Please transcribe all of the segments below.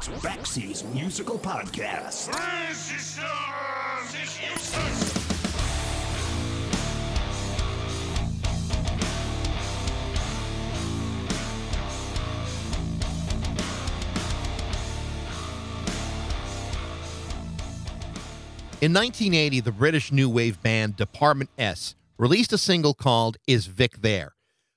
It's Backseas Musical Podcast. In 1980, the British new wave band Department S released a single called Is Vic There?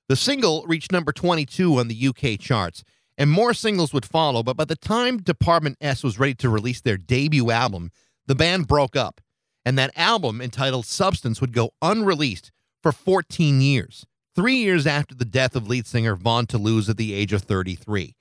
The single reached number 22 on the UK charts, and more singles would follow, but by the time Department S was ready to release their debut album, the band broke up, and that album, entitled Substance, would go unreleased for 14 years, three years after the death of lead singer Vaughn Toulouse at the age of 33.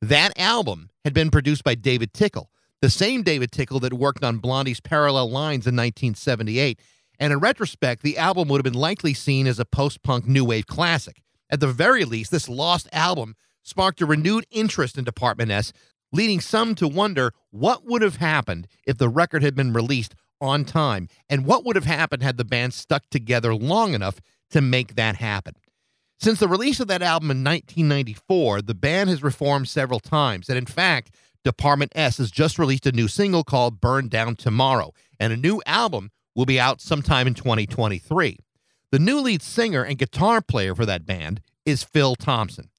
That album had been produced by David Tickle, the same David Tickle that worked on Blondie's Parallel Lines in 1978. And in retrospect, the album would have been likely seen as a post punk new wave classic. At the very least, this lost album sparked a renewed interest in Department S, leading some to wonder what would have happened if the record had been released on time, and what would have happened had the band stuck together long enough to make that happen. Since the release of that album in 1994, the band has reformed several times, and in fact, Department S has just released a new single called Burn Down Tomorrow, and a new album will be out sometime in 2023. The new lead singer and guitar player for that band is Phil Thompson.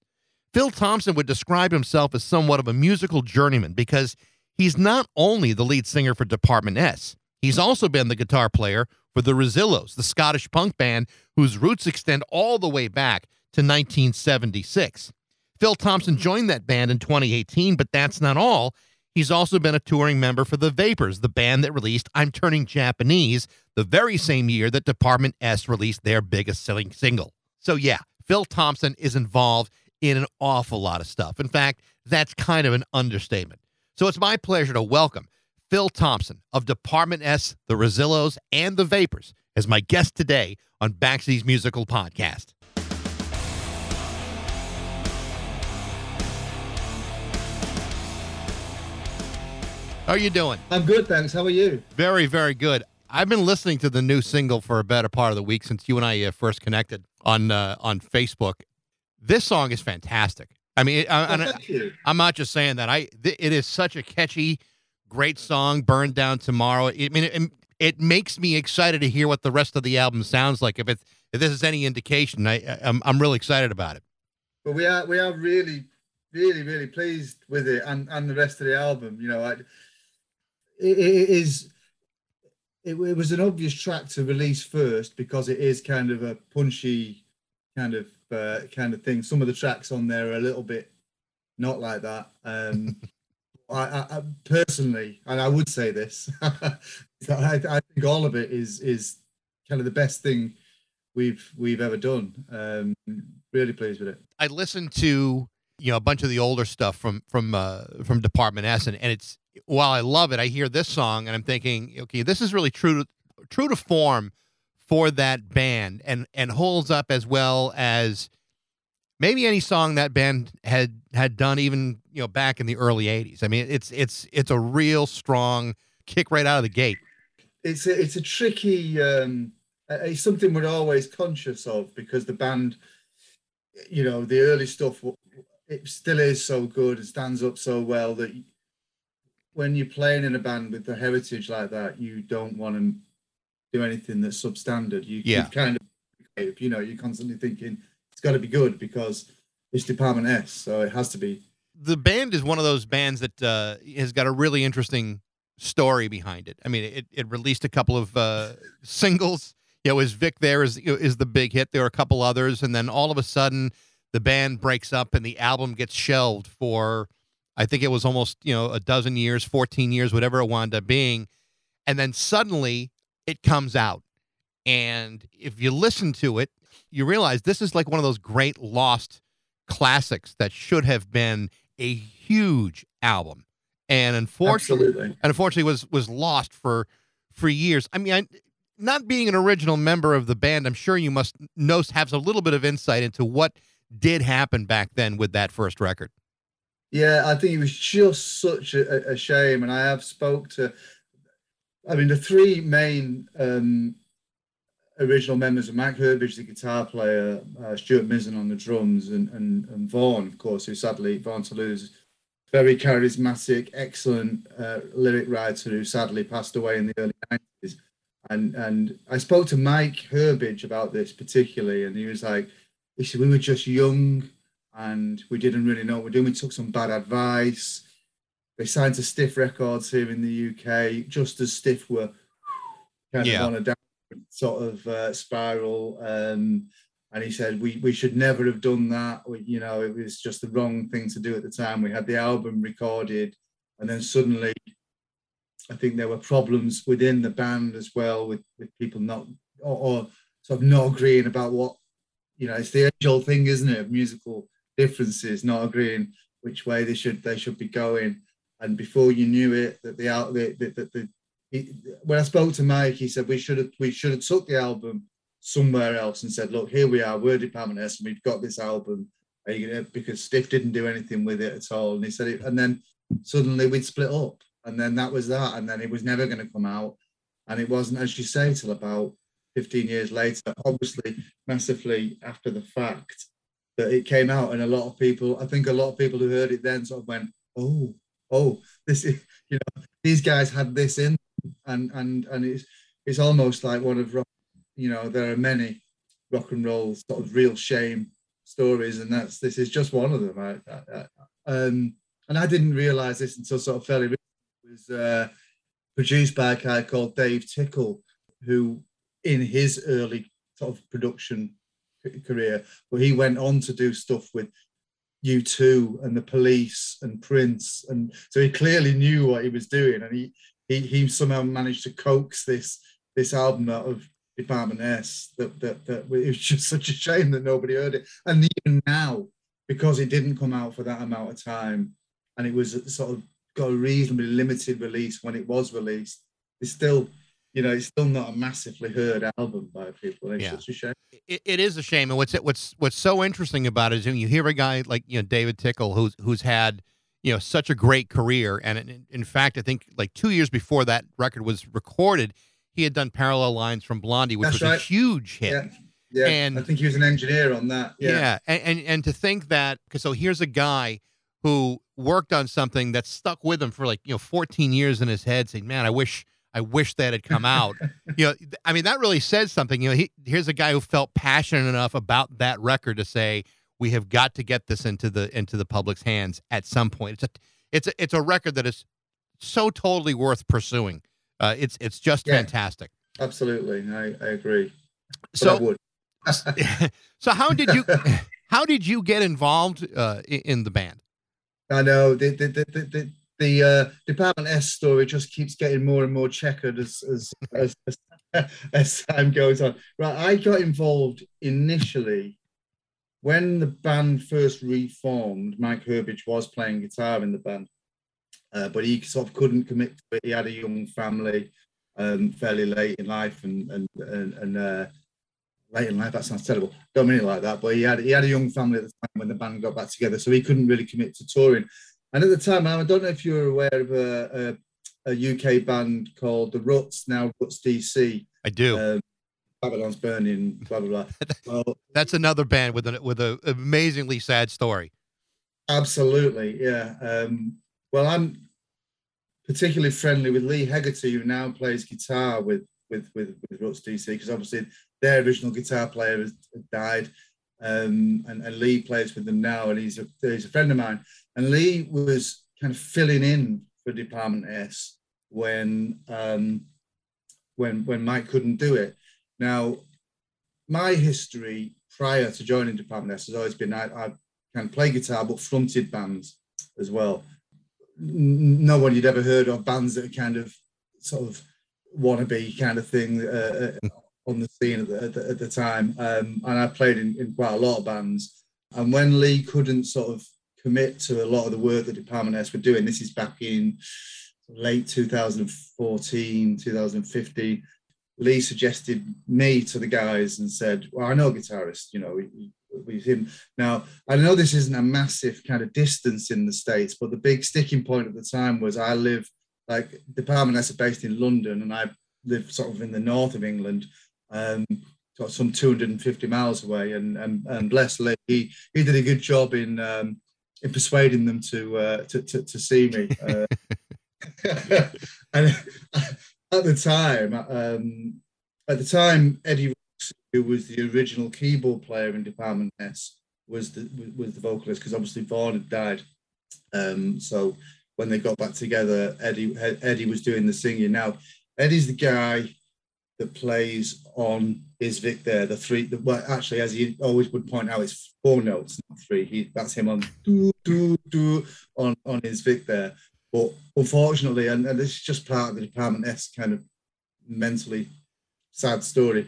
Phil Thompson would describe himself as somewhat of a musical journeyman because he's not only the lead singer for Department S, he's also been the guitar player for the Rezillos, the Scottish punk band whose roots extend all the way back to 1976. Phil Thompson joined that band in 2018, but that's not all. He's also been a touring member for the Vapors, the band that released I'm Turning Japanese the very same year that Department S released their biggest selling single. So, yeah, Phil Thompson is involved in an awful lot of stuff. In fact, that's kind of an understatement. So, it's my pleasure to welcome Phil Thompson of Department S, the Rezillos, and the Vapors as my guest today on Backseas Musical Podcast. How are you doing? I'm good, thanks. How are you? Very, very good. I've been listening to the new single for a better part of the week since you and I uh, first connected on uh, on Facebook. This song is fantastic. I mean, I. I'm not just saying that. I th- it is such a catchy, great song. Burn down tomorrow. I mean, it, it makes me excited to hear what the rest of the album sounds like. If it if this is any indication, I I'm, I'm really excited about it. But we are we are really, really, really pleased with it and and the rest of the album. You know, I, it, it is. It, it was an obvious track to release first because it is kind of a punchy kind of uh, kind of thing. Some of the tracks on there are a little bit not like that. Um, I, I, I personally, and I would say this, I, I think all of it is is kind of the best thing we've we've ever done. Um, really pleased with it. I listened to you know a bunch of the older stuff from from uh, from Department S, and, and it's while I love it, I hear this song and I'm thinking, okay, this is really true to true to form for that band, and and holds up as well as maybe any song that band had had done even you know back in the early '80s. I mean, it's it's it's a real strong kick right out of the gate. It's a, it's a tricky. Um, it's something we're always conscious of because the band, you know, the early stuff, it still is so good. It stands up so well that when you're playing in a band with the heritage like that, you don't want to do anything that's substandard. You, Yeah. you kind of, you know, you're constantly thinking it's got to be good because it's Department S, so it has to be. the band is one of those bands that uh, has got a really interesting story behind it. I mean, it, it released a couple of uh, singles. You know, is Vic there is is the big hit. There are a couple others, and then all of a sudden, the band breaks up and the album gets shelved for, I think it was almost you know a dozen years, fourteen years, whatever it wound up being, and then suddenly it comes out, and if you listen to it, you realize this is like one of those great lost classics that should have been a huge album and unfortunately Absolutely. and unfortunately was was lost for for years i mean I, not being an original member of the band i'm sure you must know have a little bit of insight into what did happen back then with that first record Yeah, I think it was just such a, a shame, and I have spoke to. I mean, the three main um, original members of Mike Herbage, the guitar player, uh, Stuart Mizon on the drums, and, and and Vaughan, of course, who sadly Vaughan Toulouse very charismatic, excellent uh, lyric writer who sadly passed away in the early 90s. And and I spoke to Mike Herbage about this particularly, and he was like, he said we were just young and we didn't really know what we're doing. We took some bad advice. They signed to Stiff Records here in the UK, just as Stiff were kind Yeah. of on a down sort of uh, spiral. Um, and he said we we should never have done that. We, you know, it was just the wrong thing to do at the time. We had the album recorded, and then suddenly, I think there were problems within the band as well with with people not or, or sort of not agreeing about what you know. It's the age old thing, isn't it? Musical differences, not agreeing which way they should they should be going. And before you knew it, that the out the, the, the, the he, when I spoke to Mike, he said we should have we should have took the album somewhere else and said, look, here we are, we're Department S, and we've got this album. Are you gonna, because Stiff didn't do anything with it at all, and he said it, and then suddenly we'd split up, and then that was that, and then it was never going to come out, and it wasn't, as you say, till about 15 years later, obviously massively after the fact that it came out, and a lot of people, I think a lot of people who heard it then sort of went, oh, oh, this is, you know, these guys had this in, and and and it's it's almost like one of rock, you know, there are many rock and roll sort of real shame stories, and that's this is just one of them. I, I, I, um, and I didn't realize this until sort of fairly recently. It was uh, produced by a guy called Dave Tickle, who in his early sort of production career, but he went on to do stuff with U2 and the Police and Prince, and so he clearly knew what he was doing, and he he, he somehow managed to coax this this album out of Department S. That, that that it was just such a shame that nobody heard it, and even now because it didn't come out for that amount of time, and it was sort of got a reasonably limited release when it was released. It's still, you know, it's still not a massively heard album by people. It's Yeah. such a shame. it, it is a shame. And what's what's what's so interesting about it is when you hear a guy like you know David Tickle, who's who's had you know such a great career, and in, in fact, I think like two years before that record was recorded, he had done Parallel Lines from Blondie, which That's was a huge hit. Yeah, yeah. And- I think he was an engineer on that. Yeah, Yeah, And, and and to think that because so here's a guy who worked on something that stuck with him for like you know 14 years in his head, saying, "Man, I wish I wish that had come out." you know, I mean, that really says something. You know, he, here's a guy who felt passionate enough about that record to say, "We have got to get this into the into the public's hands at some point." It's a it's a, it's a record that is so totally worth pursuing. Uh, it's it's just Yeah. fantastic. absolutely. I, I agree. But I So would. so how did you how did you get involved uh, in the band? I know the the the the, the, uh, Department S story just keeps getting more and more checkered as as, as as as time goes on. Right, I got involved initially when the band first reformed. Mike Herbage was playing guitar in the band, uh, but he sort of couldn't commit to it. He had a young family, um, fairly late in life, and and and, and uh, late in life. That sounds terrible. Don't mean it like that. But he had he had a young family at the time when the band got back together, so he couldn't really commit to touring. And at the time, I don't know if you're aware of a, a, a UK band called the Ruts, now Ruts DC. I do. Um, Babylon's Burning, blah blah blah. Well, That's another band with an with a amazingly sad story. Absolutely, yeah. Um, well, I'm particularly friendly with Lee Heggarty, who now plays guitar with with with, with Ruts DC, because obviously their original guitar player has died, um, and, and Lee plays with them now, and he's a he's a friend of mine. And Lee was kind of filling in for Department S when um, when when Mike couldn't do it. Now, my history prior to joining Department S has always been I, I can play guitar but fronted bands as well. No one you'd ever heard of bands that are kind of sort of wannabe kind of thing uh, uh, on the scene at the, at the, at the time. Um, and I played in, in quite a lot of bands. And when Lee couldn't sort of commit to a lot of the work that Department S were doing, this is back in late 2014, 2015. Lee suggested me to the guys and said, "Well, I know a guitarist, you know, we, we him." Now, I know this isn't a massive kind of distance in the states, but the big sticking point at the time was I live like Department S are based in London, and I live sort of in the north of England, um, some 250 miles away. And and, and bless Lee, he he did a good job in um, in persuading them to uh, to, to, to see me. Uh, and at the time, um, at the time, Eddie, who was the original keyboard player in Department S, was the was the vocalist because obviously Vaughan had died. Um, so when they got back together, Eddie Eddie was doing the singing. Now Eddie's the guy that plays on is Vic there. The three, the, well, actually, as he always would point out, it's four notes, not three. He that's him on do do do on on his Vic there. But unfortunately, and, and this is just part of the Department S kind of mentally sad story.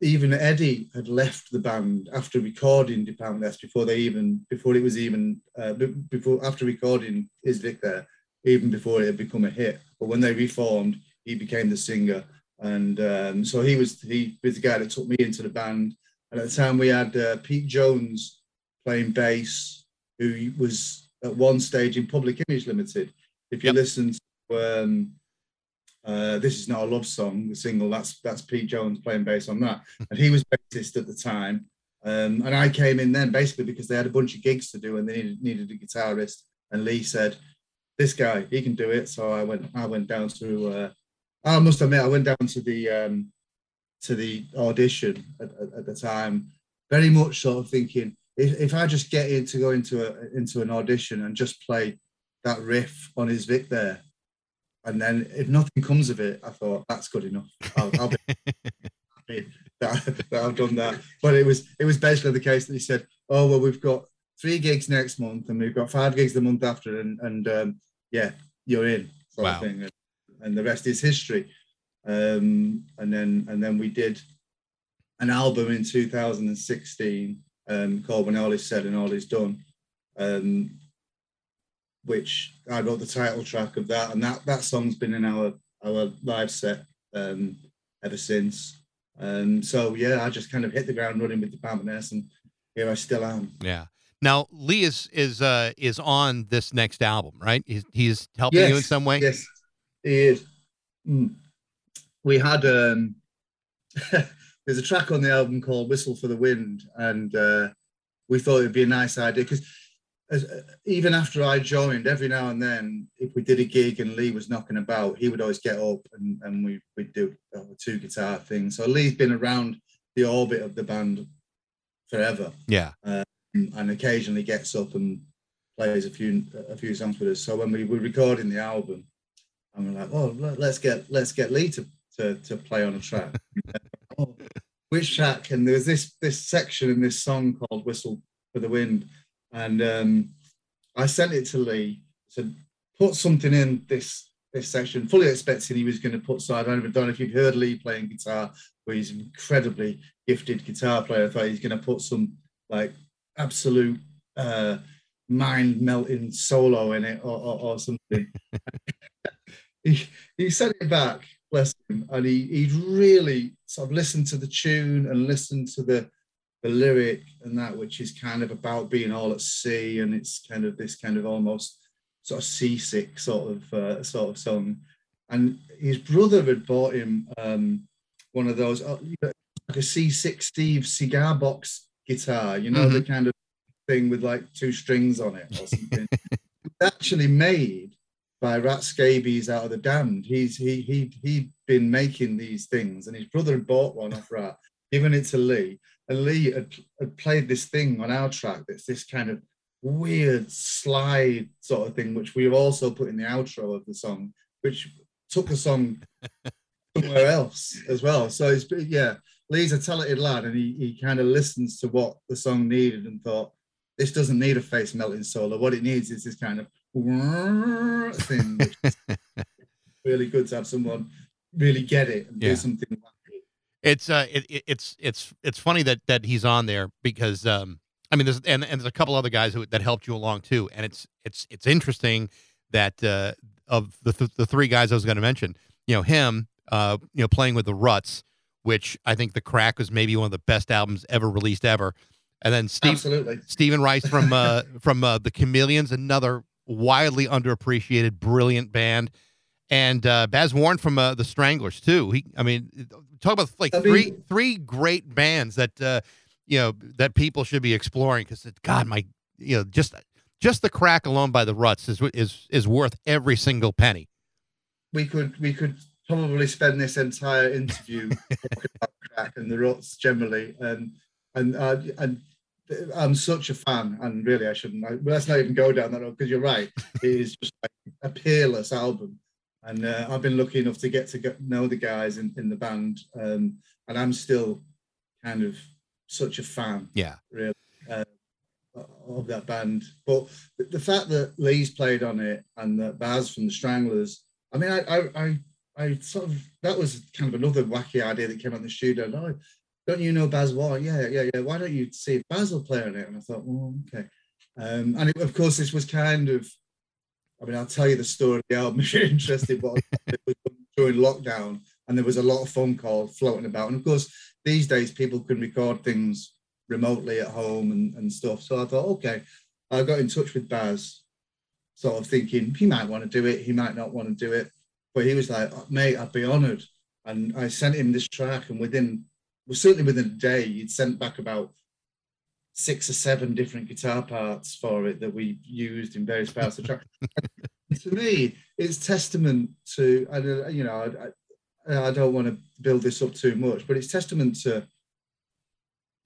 Even Eddie had left the band after recording Department S before they even before it was even uh, before after recording is Vic there, even before it had become a hit. But when they reformed, he became the singer and um, so he was he was the guy that took me into the band. And at the time we had uh, Pete Jones playing bass, who was at one stage in Public Image Limited. If you yep. listen to um, uh, "This Is Not a Love Song," the single, that's that's Pete Jones playing bass on that, and he was bassist at the time. Um, and I came in then basically because they had a bunch of gigs to do and they needed, needed a guitarist. And Lee said, "This guy, he can do it." So I went I went down to uh, I must admit, I went down to the um, to the audition at, at, at, the time, very much sort of thinking if, if I just get in to go into a into an audition and just play that riff on his Vic there, and then if nothing comes of it, I thought that's good enough. I'll, I'll be happy that, that I've done that. But it was it was basically the case that he said, "Oh well, we've got three gigs next month, and we've got five gigs the month after, and and um, yeah, you're in." wow and the rest is history. Um, and then and then we did an album in 2016 um, called When All Is Said and All Is Done, um, which I wrote the title track of that, and that that song's been in our our live set um, ever since. Um, so yeah, I just kind of hit the ground running with Department S, and here I still am. Yeah. Now Lee is is uh, is on this next album, right? He's, he's helping yes, you in some way. Yes, is mm, we had um, there's a track on the album called "Whistle for the Wind," and uh, we thought it'd be a nice idea because uh, even after I joined, every now and then, if we did a gig and Lee was knocking about, he would always get up and, and we would do a two guitar thing. So Lee's been around the orbit of the band forever. Yeah, um, and occasionally gets up and plays a few a few songs with us. So when we were recording the album, we're like, oh, let's get let's get Lee to to, to play on a track. oh, which track? And there was this this section in this song called "Whistle for the Wind," and um, I sent it to Lee. Said, put something in this this section, fully expecting he was going to put. So I don't even know if you've heard Lee playing guitar, but he's an incredibly gifted guitar player. I thought he's going to put some like absolute uh, mind melting solo in it or, or, or something. he, he sent it back, bless him, and he he really sort of listened to the tune and listened to the the lyric and that, which is kind of about being all at sea, and it's kind of this kind of almost sort of seasick sort of uh, sort of song. And his brother had bought him um, one of those uh, like a C6 Steve cigar box guitar, you know, mm-hmm. the kind of thing with like two strings on it or something. actually made by Rat Scabies out of the damned. He's he he he'd been making these things, and his brother had bought one off Rat, given it to Lee, and Lee had, had played this thing on our track. That's this kind of weird slide sort of thing, which we've also put in the outro of the song, which took the song somewhere else as well. So it's yeah, Lee's a talented lad, and he he kind of listens to what the song needed and thought. This doesn't need a face melting solo. What it needs is this kind of thing. really good to have someone really get it and yeah. do something like it. It's uh, it, it's it's it's funny that that he's on there because um, I mean, there's and, and there's a couple other guys who that helped you along too, and it's it's it's interesting that uh, of the th- the three guys I was going to mention, you know, him, uh, you know, playing with the Ruts, which I think the Crack was maybe one of the best albums ever released ever. And then Steve, Absolutely. Stephen Rice from uh, from uh, the Chameleons, another widely underappreciated, brilliant band. And uh, Baz Warne from uh, the Stranglers too. He, I mean, talk about like I mean, three three great bands that uh, you know that people should be exploring because God, my you know just just the crack alone by the Ruts is is is worth every single penny. We could we could probably spend this entire interview talking about crack and the Ruts generally, and and uh, and I'm such a fan, and really I shouldn't. I, let's not even go down that road because you're right. It is just like a peerless album, and uh, I've been lucky enough to get to get, know the guys in, in the band, um, and I'm still kind of such a fan. Yeah, really. Uh, of that band, but the fact that Lee's played on it and that Baz from the Stranglers, I mean, I, I, I, I sort of that was kind of another wacky idea that came out in the studio. Oh, don't you know Baz Warne? Yeah, yeah, yeah. Why don't you see if Baz will play on it? And I thought, well, okay. Um, and it, of course, this was kind of, I mean, I'll tell you the story of the album if you're interested, but it was during lockdown and there was a lot of phone calls floating about. And of course, these days people can record things remotely at home and, and stuff. So I thought, okay, I got in touch with Baz, sort of thinking he might want to do it, he might not want to do it. But he was like, mate, I'd be honored. And I sent him this track, and within well, certainly within a day, you'd sent back about six or seven different guitar parts for it that we used in various parts of the track. to me, it's testament to, I uh, you know, I, I don't want to build this up too much, but it's testament to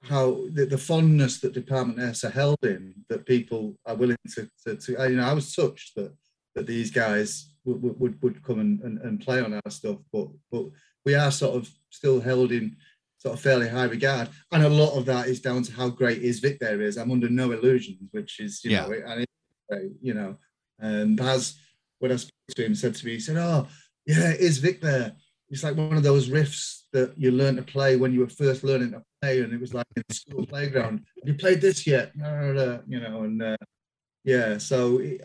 how the, the, fondness that Department S are held in, that people are willing to, to, to you know, I was touched that that these guys would would, would come and, and, and play on our stuff, but but we are sort of still held in sort of fairly high regard. And a lot of that is down to how great is Vic there is. I'm under no illusions, which is, you yeah. know, and it, you know, and Baz, when I spoke to him, said to me, he said, Oh, yeah, is Vic there? It's like one of those riffs that you learn to play when you were first learning to play, and it was like in the school playground. Have you played this yet? You know, and uh, yeah, so it,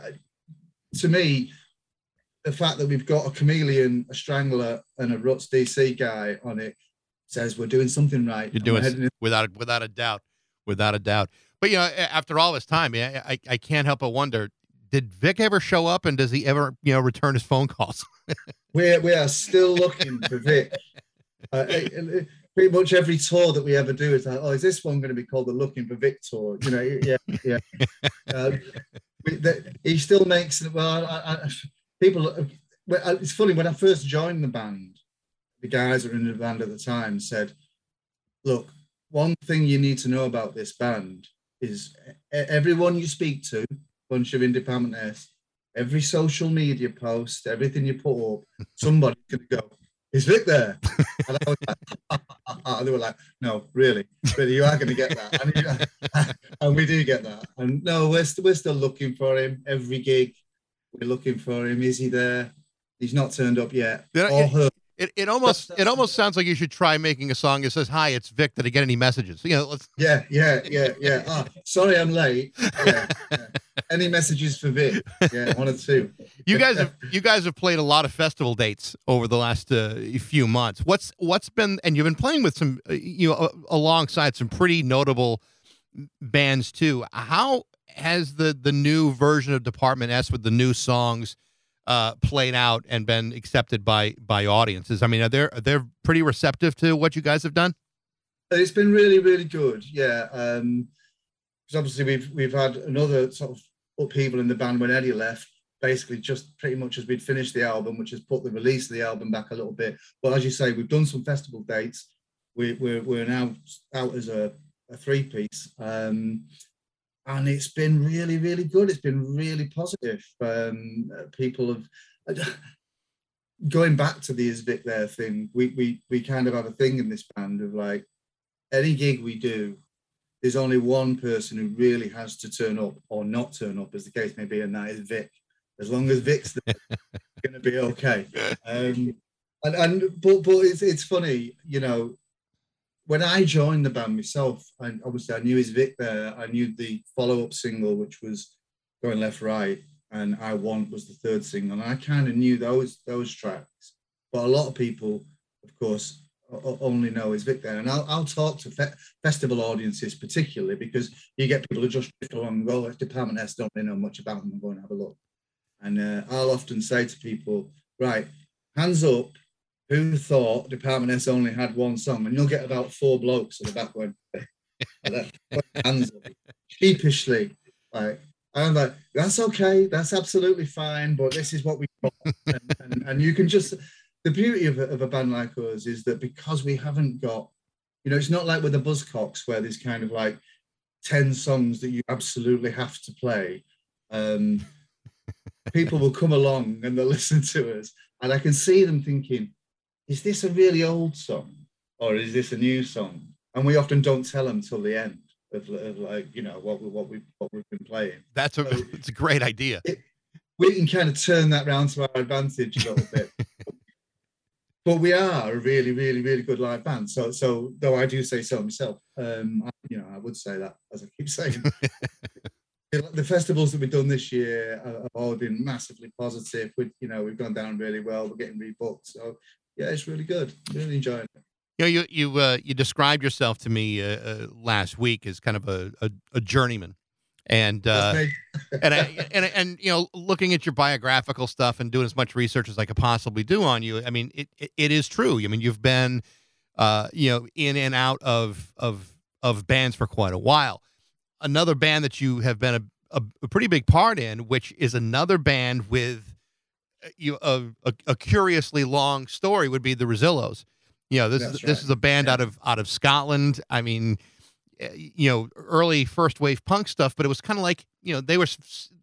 to me, the fact that we've got a chameleon, a strangler, and a Ruts DC guy on it says we're doing something right. You're doing in- without without a doubt, without a doubt. But you know, after all this time, yeah, I, I can't help but wonder: Did Vic ever show up, and does he ever you know return his phone calls? we we are still looking for Vic. Uh, pretty much every tour that we ever do is like, oh, is this one going to be called the Looking for Vic tour? You know, yeah, yeah. Uh, he still makes well. I, I, people, it's funny when I first joined the band the guys were in the band at the time said, look, one thing you need to know about this band is everyone you speak to, bunch of independent S, every social media post, everything you put up, somebody's going to go, is Vic there? And, I was like, they were like, no, really, really, you are going to get that. And, and, we do get that. And no, we're, st- we're still looking for him every gig. We're looking for him. Is he there? He's not turned up yet. or her. It, it almost it almost sounds like you should try making a song that says, "Hi, it's Vic. Did I get any messages?" You know, let's. Yeah, yeah, yeah, yeah. Oh, sorry, I'm late. Yeah, yeah. Any messages for Vic? Yeah, one or two. You guys have you guys have played a lot of festival dates over the last uh, few months. What's what's been and you've been playing with some uh, you know alongside some pretty notable bands too. How has the the new version of Department S with the new songs? Uh, played out and been accepted by by audiences? I mean, are they are they pretty receptive to what you guys have done? It's been really really good. Yeah, um, because obviously we've we've had another sort of upheaval in the band when Eddie left. Basically, just pretty much as we'd finished the album, which has put the release of the album back a little bit. But as you say, we've done some festival dates. We, we're we're now out as a, a three piece. Um, and it's been really, really good. It's been really positive. Um, people have going back to the is Vic there thing. We we we kind of have a thing in this band of like any gig we do, there's only one person who really has to turn up or not turn up, as the case may be, and that is Vic. As long as Vic's there, going to be okay. Um, and and but but it's it's funny, you know when I joined the band myself, I, obviously I knew his Vic there. I knew the follow-up single, which was Going Left Right, and I Want was the third single. And I kind of knew those those tracks. But a lot of people, of course, only know his Vic there. And I'll, I'll talk to fe- festival audiences particularly because you get people who just drift along and go, it's Department S, don't really know much about them, and go and have a look. And uh, I'll often say to people, right, hands up who thought Department S only had one song? And you'll get about four blokes at the back going, hands sheepishly. Like, I'm like, that's okay, that's absolutely fine, but this is what we got. and, and, and you can just the beauty of a, of a band like us is that because we haven't got, you know, it's not like with the Buzzcocks where there's kind of like 10 songs that you absolutely have to play. Um, people will come along and they'll listen to us, and I can see them thinking, is this a really old song or is this a new song? And we often don't tell them till the end of, of like, you know, what, we, what, we, what we've been playing. That's a, So- it's a great idea. It- we can kind of turn that round to our advantage a little bit. but we are a really, really, really good live band. So, so though I do say so myself, um, I, you know, I would say that as I keep saying. The- festivals that we've done this year have have all been massively positive. We, you know, we've gone down really well. We're getting rebooked, so yeah, it's really good. Really enjoying it. You know, you you uh, you described yourself to me uh, uh, last week as kind of a a, a journeyman, and uh, and I, and and you know, looking at your biographical stuff and doing as much research as I could possibly do on you, I mean, it it, it is true. I mean, you've been, uh, you know, in and out of of of bands for quite a while. Another band that you have been a, a, a pretty big part in, which is another band with you a, a, a curiously long story, would be the Rezillos. You know, this is That's this is a band Yeah. out of out of Scotland. I mean, uh, you know, early first wave punk stuff, but it was kind of like you know they were,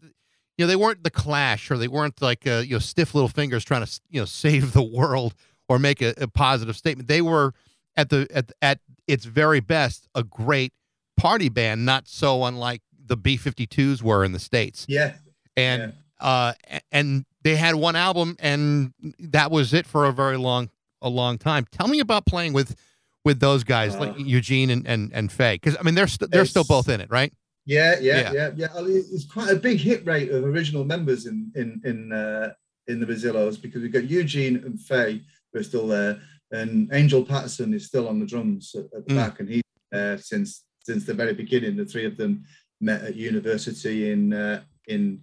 you know, they weren't the Clash or they weren't like uh, you know stiff little fingers trying to you know save the world or make a, a positive statement. They were at the at at its very best a great party band, not so unlike the B52s were in the states, Yeah, and uh and they had one album and that was it for a very long a long time. Tell me about playing with with those guys like Uh, Eugene and and and Faye because I mean they're st- they're still both in it, right? Yeah, Yeah. yeah, yeah, yeah. I mean, It's quite a big hit rate of original members in in in uh, in the Rezillos because we've got Eugene and Faye who are still there, and Angel Paterson is still on the drums at, at the Mm. back, and he's there since since the very beginning. The three of them met at university in uh, in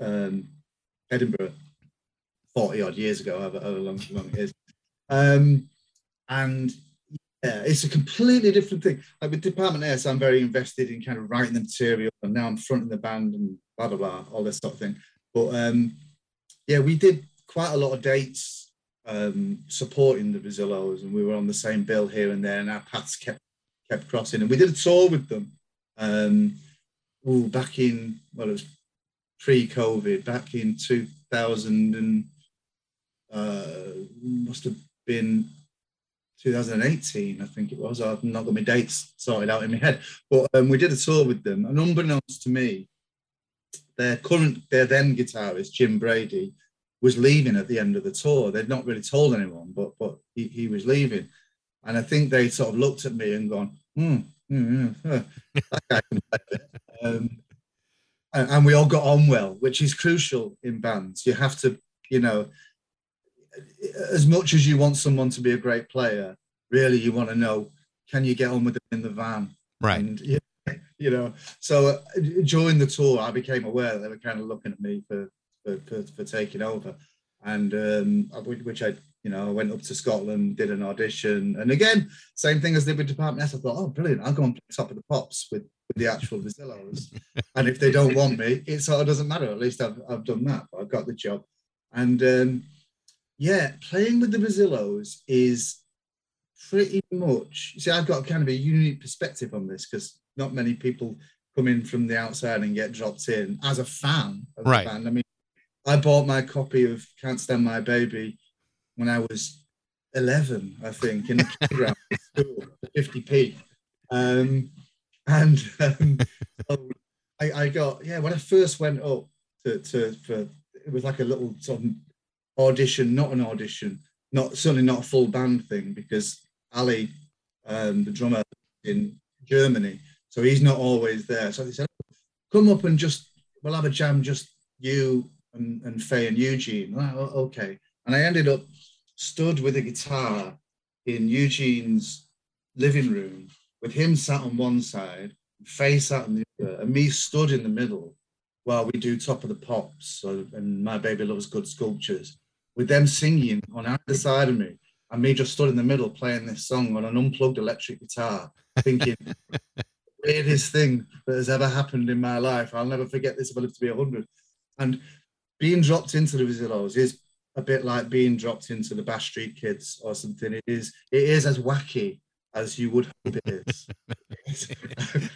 um, Edinburgh forty odd years ago, however, however long, long it is. Um, and yeah, it's a completely different thing. Like with Department S, I'm very invested in kind of writing the material, and now I'm fronting the band and blah blah blah, all this sort of thing. But um, yeah, we did quite a lot of dates um, supporting the Rezillos, and we were on the same bill here and there, and our paths kept kept crossing. And we did a tour with them. Um, ooh, back in well, it was pre-COVID, back in 2000 and uh, must have been 2018, I think it was. I've not got my dates sorted out in my head, but um, we did a tour with them, and unbeknownst to me, their current, their then guitarist Jim Brady was leaving at the end of the tour. They'd not really told anyone, but but he, he was leaving, and I think they sort of looked at me and gone, hmm, hmm, hmm, that guy can play. Um, and, and we all got on well, which is crucial in bands. You have to, you know, as much as you want someone to be a great player, really you want to know can you get on with them in the van? Right. And you know, so uh, during the tour, I became aware that they were kind of looking at me for for, for, for taking over, and um, which I you know I went up to Scotland, did an audition, and again same thing as did with Department S. I thought, oh brilliant, I'll go and play top of the pops with with the actual Rezillos, and if they don't want me, it sort of doesn't matter. At least I've I've done that. I've got the job, and um, yeah, playing with the Rezillos is pretty much. See, I've got kind of a unique perspective on this because not many people come in from the outside and get dropped in as a fan of Right. the band. I mean, I bought my copy of "Can't Stand My Baby" when I was eleven, I think, in the playground at school, fifty p. Um, and um, so I, I got yeah when I first went up to, to for it was like a little sort of audition, not an audition, not certainly not a full band thing because Ali, um, the drummer in Germany, so he's not always there. So they said, "Come up and just we'll have a jam, just you and, and Faye and Eugene." O- okay, and I ended up stood with a guitar in Eugene's living room with him sat on one side, Faye sat on the other, and me stood in the middle while we do Top of the Pops so, and My Baby Loves Good Sculptures, with them singing on either side of me, and me just stood in the middle playing this song on an unplugged electric guitar, thinking, weirdest thing that has ever happened in my life. I'll never forget this if I live to be 100. And being dropped into the Rezillos is a bit like being dropped into the Bash Street Kids or something. It is it is as wacky as you would hope it is.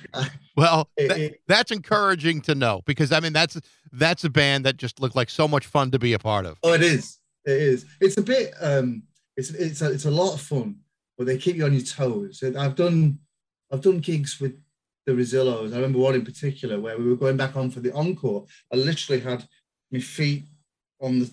well, that, that's encouraging to know because I mean that's that's a band that just looked like so much fun to be a part of. Oh, it is. It is. It's a bit. um It's it's a, it's a lot of fun, but they keep you on your toes. I've done I've done gigs with the Rezillos. I remember one in particular where we were going back on for the encore. I literally had my feet on the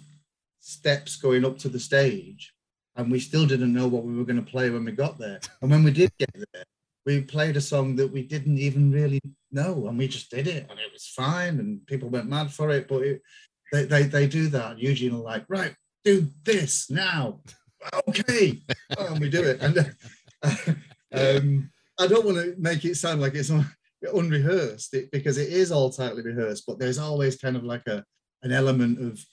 steps going up to the stage and we still didn't know what we were going to play when we got there. And when we did get there, we played a song that we didn't even really know, and we just did it, and it was fine, and people went mad for it. But it, they, they they do that. Eugene are like, right, do this now. Okay, and we do it. And uh, um, I don't want to make it sound like it's unrehearsed because it is all tightly rehearsed, but there's always kind of like a an element of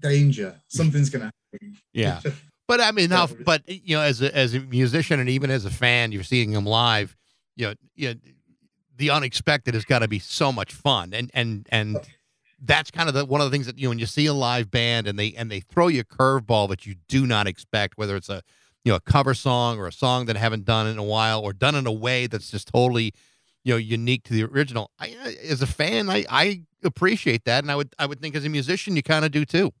danger. Something's going to happen. Yeah. But I mean, how? But you know, as a as a musician and even as a fan, you're seeing them live. You know, you know the unexpected has got to be so much fun, and and and oh. that's kind of the one of the things that you know when you see a live band and they and they throw you a curveball that you do not expect, whether it's a you know a cover song or a song that I haven't done in a while or done in a way that's just totally you know unique to the original. I as a fan, I I appreciate that, and I would I would think as a musician you kind of do too.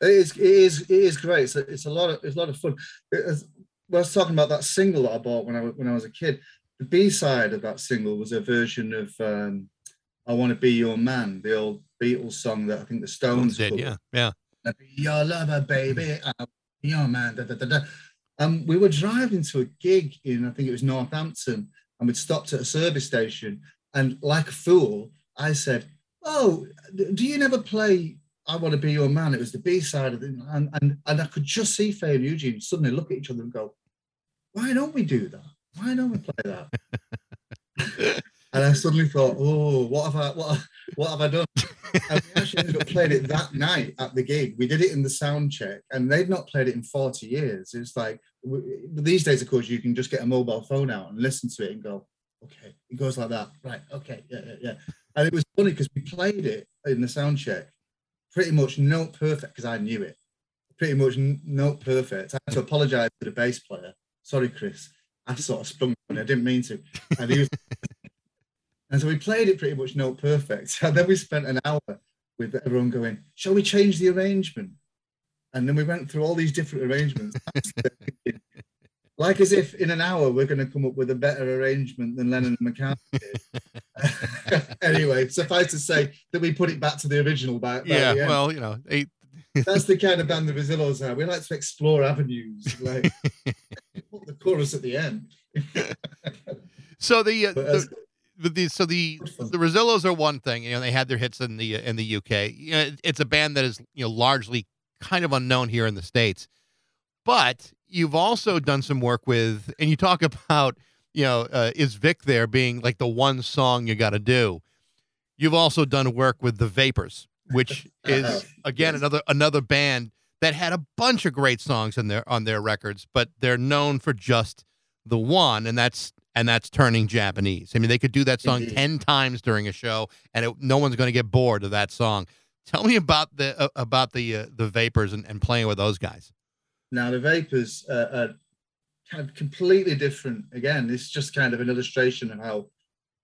It is, it is, it is great. It's a, it's a lot of, it's a lot of fun. Is, I was talking about that single that I bought when I when I was a kid. The B side of that single was a version of um, "I Want to Be Your Man," the old Beatles song that I think the Stones did. Yeah, yeah. Be Your lover, baby, your man. Da, da, da, da. Um, we were driving to a gig in I think it was Northampton, and we'd stopped at a service station. And like a fool, I said, "Oh, do you never play I want to be your man. It was the B side of it, and and and I could just see Faye and Eugene suddenly look at each other and go, "Why don't we do that? Why don't we play that?" and I suddenly thought, "Oh, what have I what what have I done?" and we actually ended up playing it that night at the gig. We did it in the sound check, and they'd not played it in forty years. It's like these days, of course, you can just get a mobile phone out and listen to it and go, "Okay," it goes like that, right? Okay, yeah, yeah, yeah. And it was funny because we played it in the sound check pretty much note perfect because I knew it. Pretty much note perfect. I had to apologise to the bass player. Sorry, Chris. I sort of sprung. I didn't mean to. And, he was, and so we played it pretty much note perfect. And then we spent an hour with everyone going, shall we change the arrangement? And then we went through all these different arrangements. like as if in an hour we're going to come up with a better arrangement than Lennon and McCartney did. anyway, suffice to say that we put it back to the original. By, by yeah, well, you know, eight... that's the kind of band the Rezillos are. We like to explore avenues, like put the chorus at the end. so the, uh, the, the, so the the Rezillos are one thing. You know, they had their hits in the in the UK. You know, it's a band that is you know largely kind of unknown here in the states, but you've also done some work with, and you talk about, you know, uh, is Vic there being like the one song you got to do. You've also done work with the Vapors, which is again yes. another another band that had a bunch of great songs in their on their records, but they're known for just the one, and that's and that's turning Japanese. I mean, they could do that song Indeed. ten times during a show, and it, no one's going to get bored of that song. Tell me about the uh, about the uh, the Vapors and, and playing with those guys. Now the vapors uh, are kind of completely different. Again, is just kind of an illustration of how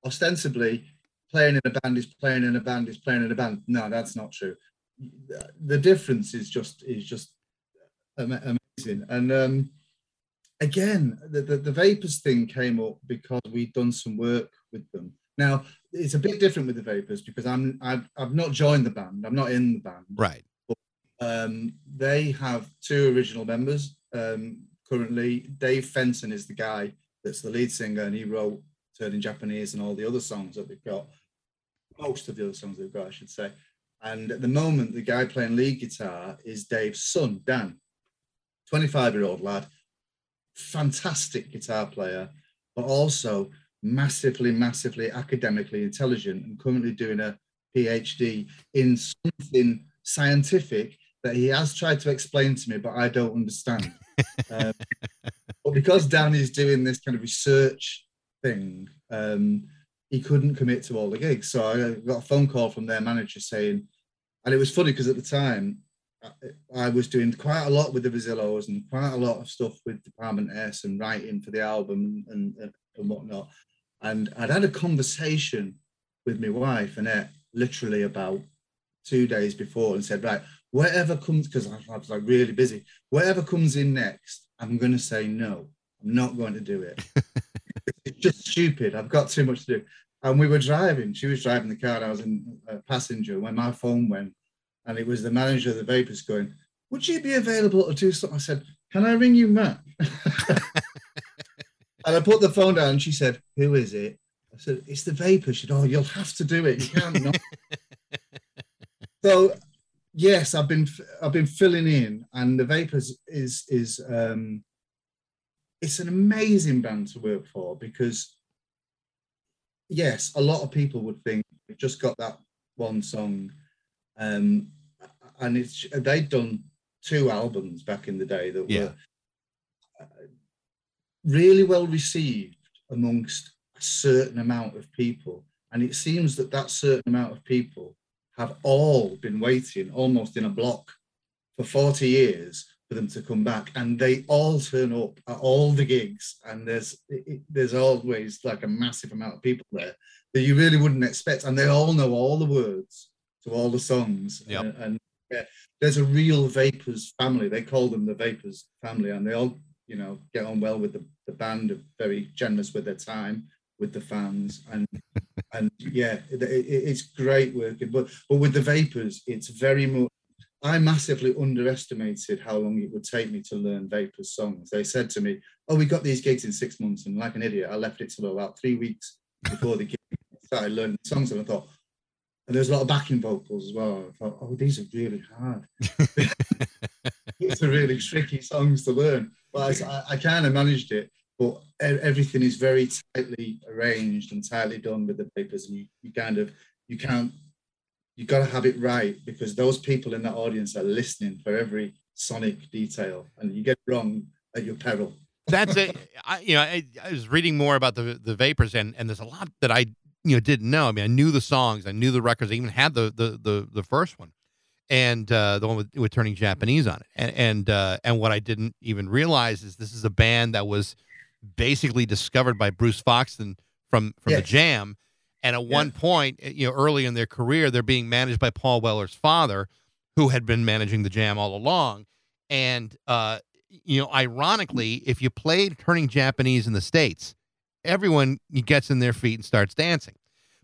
ostensibly playing in a band is playing in a band is playing in a band. No, that's not true. The difference is just is just amazing. And um, again, the, the, the vapors thing came up because we'd done some work with them. Now it's a bit different with the vapors because I'm I've, I've not joined the band. I'm not in the band. Right. Um, they have two original members um, currently. Dave Fenton is the guy that's the lead singer, and he wrote Turning Japanese and all the other songs that they've got. Most of the other songs they've got, I should say. And at the moment, the guy playing lead guitar is Dave's son, Dan, 25 year old lad, fantastic guitar player, but also massively, massively academically intelligent and currently doing a PhD in something scientific that he has tried to explain to me, but I don't understand. um, but because Danny's doing this kind of research thing, um, he couldn't commit to all the gigs. So I got a phone call from their manager saying, and it was funny because at the time I, was doing quite a lot with the Rezillos and quite a lot of stuff with Department S and writing for the album and, and, and whatnot. And I'd had a conversation with my wife, Annette, literally about two days before and said, right, whatever comes, because I, I was like really busy, whatever comes in next, I'm going to say no. I'm not going to do it. it's just stupid. I've got too much to do. And we were driving. She was driving the car. And I was in a passenger when my phone went, and it was the manager of the Vapors going, "Would you be available to do something?" I said, "Can I ring you, Matt?" and I put the phone down. and She said, "Who is it?" I said, "It's the Vapors." She said, "Oh, you'll have to do it. You can't not." so yes, I've been I've been filling in, and the Vapors is is um, it's an amazing band to work for because yes, a lot of people would think we've just got that one song, um, and it's they'd done two albums back in the day that Yeah. were uh, really well received amongst a certain amount of people, and it seems that that certain amount of people have all been waiting almost in a block for 40 years for them to come back. And they all turn up at all the gigs. And there's it, it- there's always like a massive amount of people there that you really wouldn't expect. And they all know all the words to all the songs Yep. and, and yeah, there's a real vapors family they call them the vapors family and they all you know get on well with the, the band are very generous with their time with the fans and and yeah it, it- it's great working but but with the vapors it's very much I massively underestimated how long it would take me to learn Vapors songs. They said to me, "Oh, we got these gigs in six months," and like an idiot, I left it till about three weeks before the gig. I started learning songs, and I thought, and there's a lot of backing vocals as well. I thought, "Oh, these are really hard. these are really tricky songs to learn." But I, I kind of managed it. But everything is very tightly arranged and tightly done with the Vapors, and you, you kind of you can't you got to have it right because those people in that audience are listening for every sonic detail, and you get it wrong at your peril. That's it. I, you know, I, I was reading more about the the vapors, and and there's a lot that I you know didn't know. I mean, I knew the songs, I knew the records. I even had the the the, the first one, and uh, the one with, with turning Japanese on it. And and uh, and what I didn't even realize is this is a band that was basically discovered by Bruce Foxton from from the Jam. And at one point, eh, you know, early in their career, they're being managed by Paul Weller's father, who had been managing the Jam all along. And uh, you know, ironically, if you played turning Japanese in the states, everyone gets in their feet and starts dancing.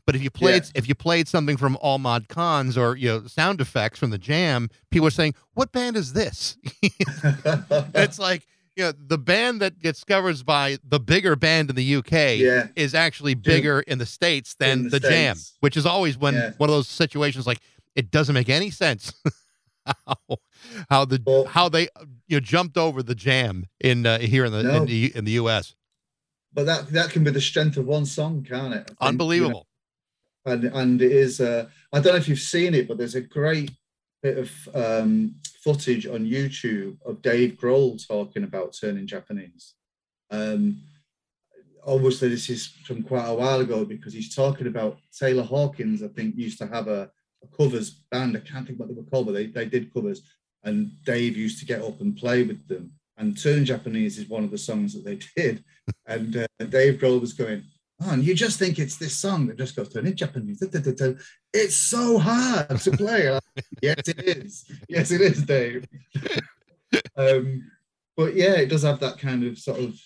But if you played Yeah. if you played something from All Mod Cons or you know sound effects from the Jam, people are saying, "What band is this?" it's like you know the band that gets covered by the bigger band in the UK Yeah. is actually bigger in the states than the, the Jam, which is always when Yeah. one of those situations like it doesn't make any sense how how the Well- how they you know jumped over the Jam in uh, here in the, in the in the US. But that that can be the strength of one song, can't it? Think, you know, Unbelievable. and and it is. Uh, I don't know if you've seen it, but there's a great bit of um, footage on YouTube of Dave Grohl talking about turning Japanese. Um, obviously, this is from quite a while ago because he's talking about Taylor Hawkins. I think used to have a, a covers band. I can't think what they were called, but they, they did covers. And Dave used to get up and play with them. And Turn Japanese is one of the songs that they did. And uh, Dave Grohl was going, Oh, and you just think it's this song that just goes turn in Japanese. da, da, da, da. It's so hard to play. Like, yes, it is. Yes, it is, Dave. um, but yeah, it does have that kind of sort of.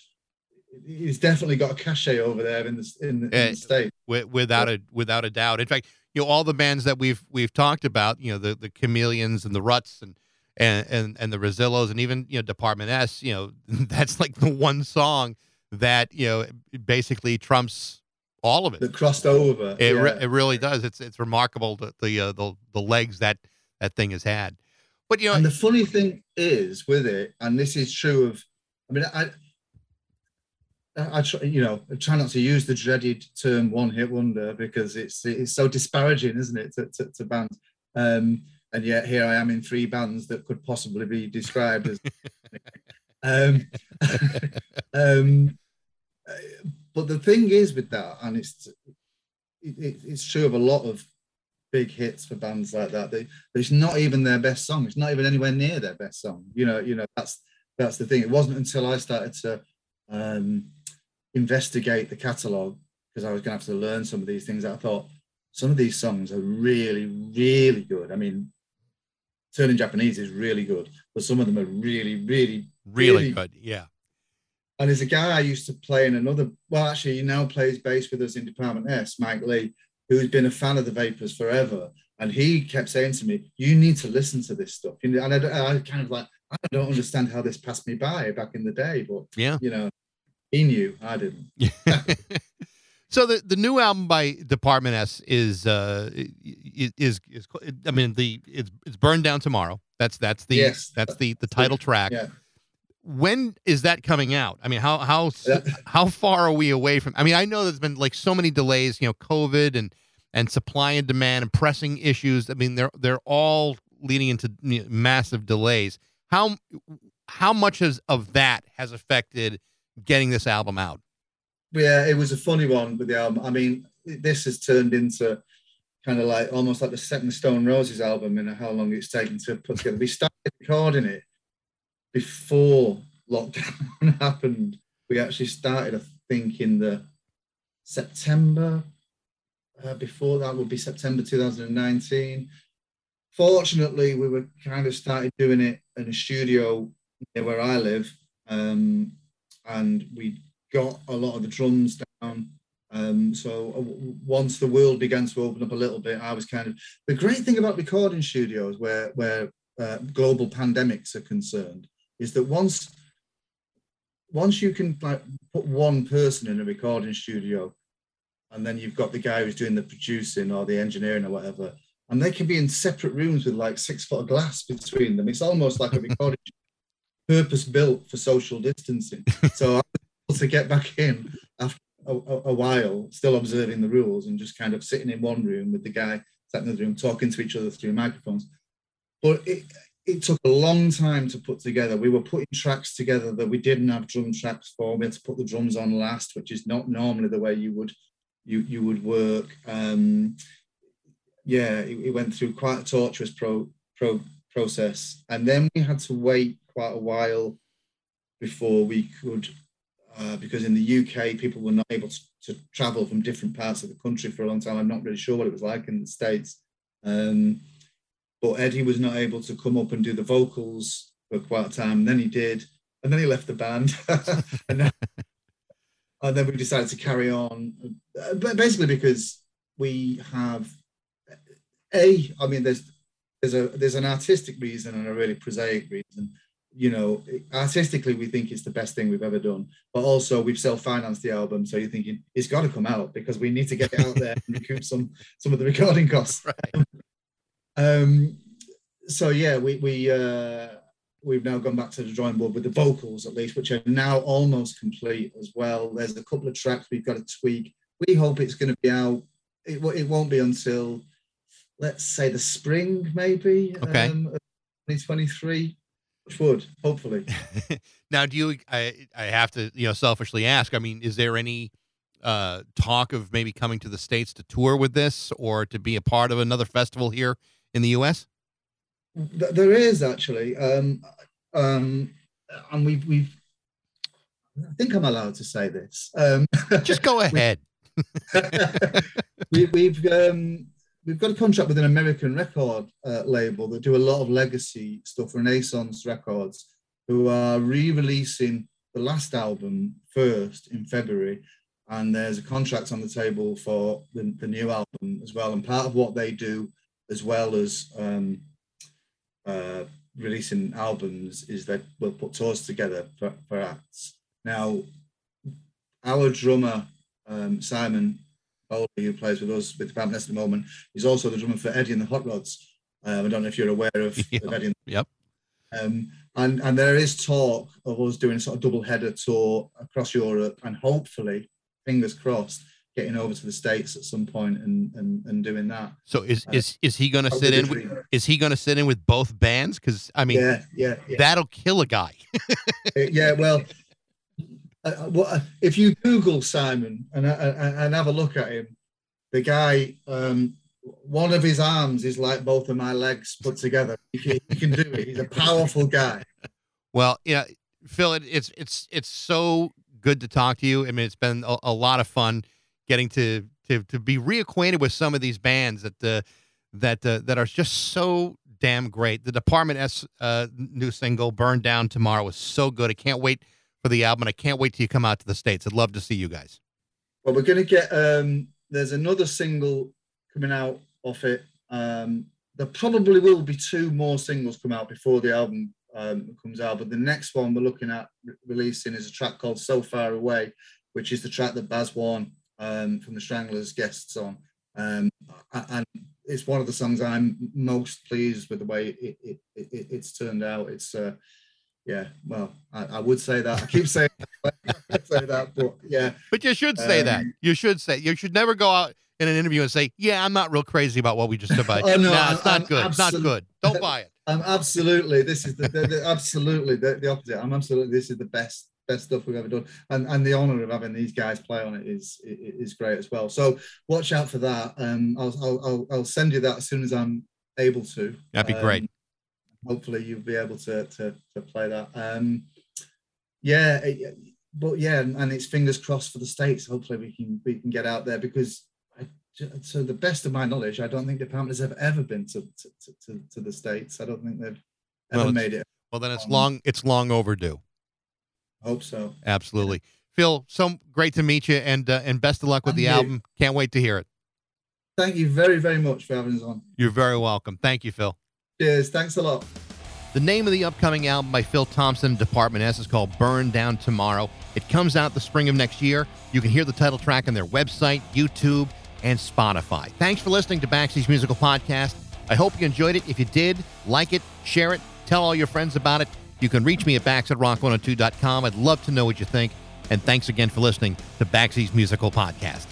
He's definitely got a cachet over there in the in the, in the state. without a without a doubt. In fact, you know all the bands that we've we've talked about, you know the the Chameleons and the Ruts and and and, and the Rezillos and even you know Department S. You know that's like the one song that you know basically trumps all of it. That crossed over. It, re- it really does. It's it's remarkable the the, uh, the the legs that that thing has had. But you know, And the funny thing is with it, and this is true of, I mean, I, I, I try, you know, I try not to use the dreaded term "one-hit wonder" because it's it's so disparaging, isn't it, to, to, to bands? Um, and yet here I am in three bands that could possibly be described as. um, um, but the thing is with that, and it's it, it, it's true of a lot of big hits for bands like that. They, it's not even their best song. It's not even anywhere near their best song. You know, you know that's that's the thing. It wasn't until I started to um, investigate the catalog because I was going to have to learn some of these things. I thought some of these songs are really, really good. I mean, Turning Japanese is really good, but some of them are really, really, really, really good. Yeah. And there's a guy I used to play in another. Well, actually, he now plays bass with us in Department S, Mike Lee, who's been a fan of the Vapors forever. And he kept saying to me, "You need to listen to this stuff." And I, I kind of like, I don't understand how this passed me by back in the day, but yeah, you know, he knew, I didn't. so the, the new album by Department S is uh is, is, is I mean the it's it's burned down tomorrow. That's that's the yes. that's the the title track. Yeah. When is that coming out? I mean, how how how far are we away from? I mean, I know there's been like so many delays. You know, COVID and and supply and demand and pressing issues. I mean, they're they're all leading into massive delays. How how much has of that has affected getting this album out? Yeah, it was a funny one with the album. I mean, this has turned into kind of like almost like the second Stone Roses album in how long it's taken to put together. We started recording it before lockdown happened. We actually started, I think, in the September. Uh, before that would be September 2019. Fortunately, we were kind of started doing it in a studio near where I live, um, and we got a lot of the drums down. Um, so uh, once the world began to open up a little bit, I was kind of the great thing about recording studios where where uh, global pandemics are concerned is that once once you can like put one person in a recording studio and then you've got the guy who's doing the producing or the engineering or whatever and they can be in separate rooms with like six foot of glass between them it's almost like a recording purpose built for social distancing so i was able to get back in after a, a, while still observing the rules and just kind of sitting in one room with the guy sat in the room talking to each other through microphones but it, it took a long time to put together. We were putting tracks together that we didn't have drum tracks for. We had to put the drums on last, which is not normally the way you would you you would work. Um, yeah, it, it went through quite a torturous pro, pro process, and then we had to wait quite a while before we could, uh, because in the UK people were not able to, to, travel from different parts of the country for a long time. I'm not really sure what it was like in the states. Um, but Eddie was not able to come up and do the vocals for quite a time. And then he did, and then he left the band, and, then, and, then, we decided to carry on. But basically, because we have a, I mean, there's there's a there's an artistic reason and a really prosaic reason. You know, artistically, we think it's the best thing we've ever done, but also we've self-financed the album, so you're thinking it's got to come out because we need to get it out there and recoup some some of the recording costs. Right. Um, so yeah, we we uh, we've now gone back to the drawing board with the vocals at least, which are now almost complete as well. There's a couple of tracks we've got to tweak. We hope it's going to be out. It, it won't be until let's say the spring, maybe. Okay. Um, 2023. Which would hopefully. now, do you? I I have to you know selfishly ask. I mean, is there any uh, talk of maybe coming to the states to tour with this or to be a part of another festival here in the US? There is actually, um, um, and we've we've. I think I'm allowed to say this. Um, Just go ahead. we, we've um, we've got a contract with an American record uh, label that do a lot of legacy stuff, Renaissance Records, who are re-releasing the last album first in February, and there's a contract on the table for the, the new album as well. And part of what they do as well as um, uh, releasing albums is that we'll put tours together for, for acts. Now, our drummer, um, Simon Bowley, who plays with us with the band at the moment, he's also the drummer for Eddie and the Hot Rods. Um, I don't know if you're aware of, yep. of Eddie. And, yep. Um, and, and there is talk of us doing a sort of double header tour across Europe and hopefully, fingers crossed, getting over to the states at some point and and, and doing that. So is uh, is is he going to sit in? With, is he going to sit in with both bands? Because I mean, yeah, yeah, yeah. that'll kill a guy. Uh, yeah, well, uh, what, uh, if you Google Simon and, uh, and have a look at him, the guy, um, one of his arms is like both of my legs put together. He can, he can do it. He's a powerful guy. Well, yeah, Phil, it, it's it's it's so good to talk to you. I mean, it's been a, a, lot of fun getting to to to be reacquainted with some of these bands that uh, that uh, that are just so damn great. The Department S uh, new single "Burn Down Tomorrow" was so good. I can't wait for the album. And I can't wait till you come out to the states. I'd love to see you guys. Well, we're going to get. Um, there's another single coming out off it. Um, there probably will be two more singles come out before the album um, comes out. But the next one we're looking at re- releasing is a track called "So Far Away," which is the track that Baz Warne um, from the Stranglers guests on, um, and it's one of the songs I'm most pleased with the way it, it, it it's turned out. It's uh, yeah, well, I, I, would say that. I keep saying say that, but yeah. But you should say um, that. You should say. You should never go out in an interview and say, "Yeah, I'm not real crazy about what we just about." oh, no, nah, it's not I'm good. Absol- it's not good. Don't buy it. I'm absolutely. This is the, the, the absolutely the, the, opposite. I'm absolutely. This is the best best stuff we've ever done, and and the honor of having these guys play on it is is great as well. So watch out for that. Um, I'll I'll I'll send you that as soon as I'm able to. That'd be um, great. Hopefully you'll be able to to to play that. Um, yeah, but yeah, and it's fingers crossed for the states. Hopefully we can we can get out there because to the best of my knowledge, I don't think the Department have ever, been to, to, to, to the States. I don't think they've ever well, made it. Well, then it's um, long, it's long overdue. Hope so. Absolutely. Phil, so great to meet you and, uh, and best of luck with and the you. album. Can't wait to hear it. Thank you very, very much for having us on. You're very welcome. Thank you, Phil. Cheers. Thanks a lot. The name of the upcoming album by Phil Thompson, Department S, is called Burn Down Tomorrow. It comes out the spring of next year. You can hear the title track on their website, YouTube, and Spotify. Thanks for listening to Baxi's Musical Podcast. I hope you enjoyed it. If you did, like it, share it, tell all your friends about it. You can reach me at bax at rock102.com. I'd love to know what you think. And thanks again for listening to Baxi's Musical Podcast.